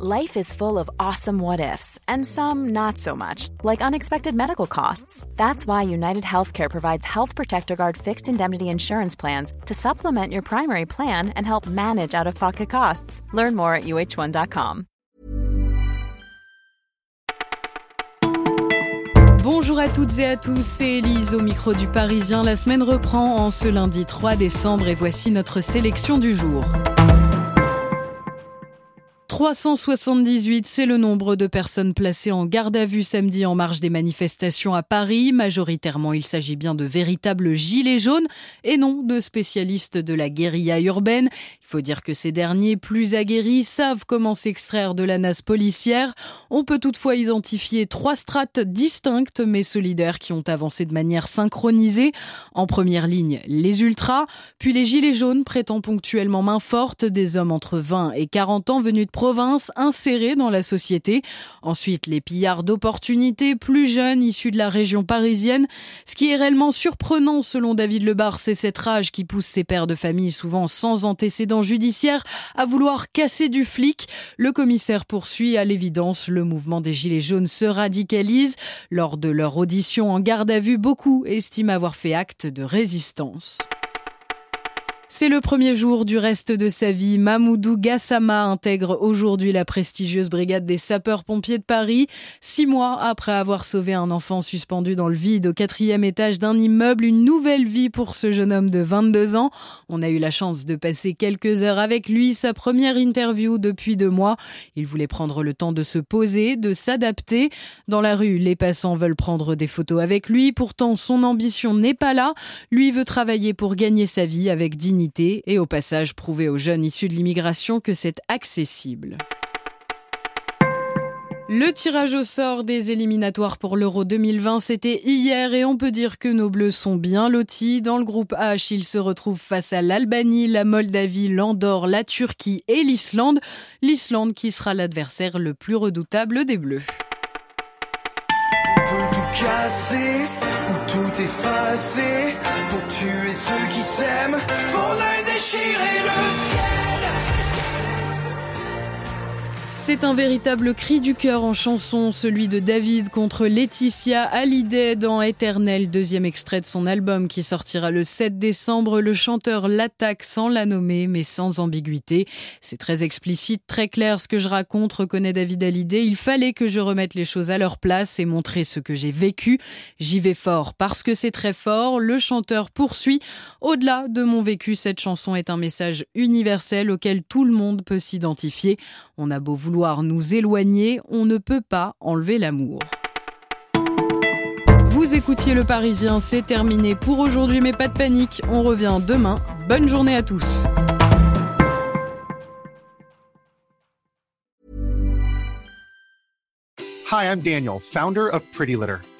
Life is full of awesome what ifs, and some not so much, like unexpected medical costs. That's why United Healthcare provides Health Protector Guard fixed indemnity insurance plans to supplement your primary plan and help manage out of pocket costs. Learn more at uh1.com. Bonjour à toutes et à tous, c'est Elise au micro du Parisien. La semaine reprend en ce lundi 3 décembre et voici notre sélection du jour. 378, c'est le nombre de personnes placées en garde à vue samedi en marge des manifestations à Paris. Majoritairement, il s'agit bien de véritables gilets jaunes et non de spécialistes de la guérilla urbaine. Il faut dire que ces derniers, plus aguerris, savent comment s'extraire de la nasse policière. On peut toutefois identifier trois strates distinctes mais solidaires qui ont avancé de manière synchronisée. En première ligne, les ultras, puis les gilets jaunes prêtant ponctuellement main forte, des hommes entre 20 et 40 ans venus de province insérés dans la société. Ensuite, les pillards d'opportunités plus jeunes issus de la région parisienne. Ce qui est réellement surprenant selon David Lebar, c'est cette rage qui pousse ces pères de famille souvent sans antécédents judiciaires à vouloir casser du flic. Le commissaire poursuit à l'évidence le mouvement des Gilets jaunes se radicalise. Lors de leur audition en garde à vue, beaucoup estiment avoir fait acte de résistance. C'est le premier jour du reste de sa vie. Mamoudou Gassama intègre aujourd'hui la prestigieuse brigade des sapeurs-pompiers de Paris. Six mois après avoir sauvé un enfant suspendu dans le vide au quatrième étage d'un immeuble, une nouvelle vie pour ce jeune homme de 22 ans. On a eu la chance de passer quelques heures avec lui, sa première interview depuis deux mois. Il voulait prendre le temps de se poser, de s'adapter. Dans la rue, les passants veulent prendre des photos avec lui. Pourtant, son ambition n'est pas là. Lui veut travailler pour gagner sa vie avec dignité et au passage prouver aux jeunes issus de l'immigration que c'est accessible. Le tirage au sort des éliminatoires pour l'Euro 2020, c'était hier et on peut dire que nos Bleus sont bien lotis. Dans le groupe H, ils se retrouvent face à l'Albanie, la Moldavie, l'Andorre, la Turquie et l'Islande. L'Islande qui sera l'adversaire le plus redoutable des Bleus. tout casser, tout effacer pour tuer ceux qui s'aiment. C'est un véritable cri du cœur en chanson, celui de David contre Laetitia Hallyday dans Éternel, deuxième extrait de son album qui sortira le 7 décembre. Le chanteur l'attaque sans la nommer, mais sans ambiguïté. C'est très explicite, très clair ce que je raconte, reconnaît David Hallyday. Il fallait que je remette les choses à leur place et montrer ce que j'ai vécu. J'y vais fort parce que c'est très fort. Le chanteur poursuit. Au-delà de mon vécu, cette chanson est un message universel auquel tout le monde peut s'identifier. On a beau vouloir nous éloigner, on ne peut pas enlever l'amour. Vous écoutiez Le Parisien, c'est terminé pour aujourd'hui, mais pas de panique, on revient demain. Bonne journée à tous. Hi, I'm Daniel, founder of Pretty Litter.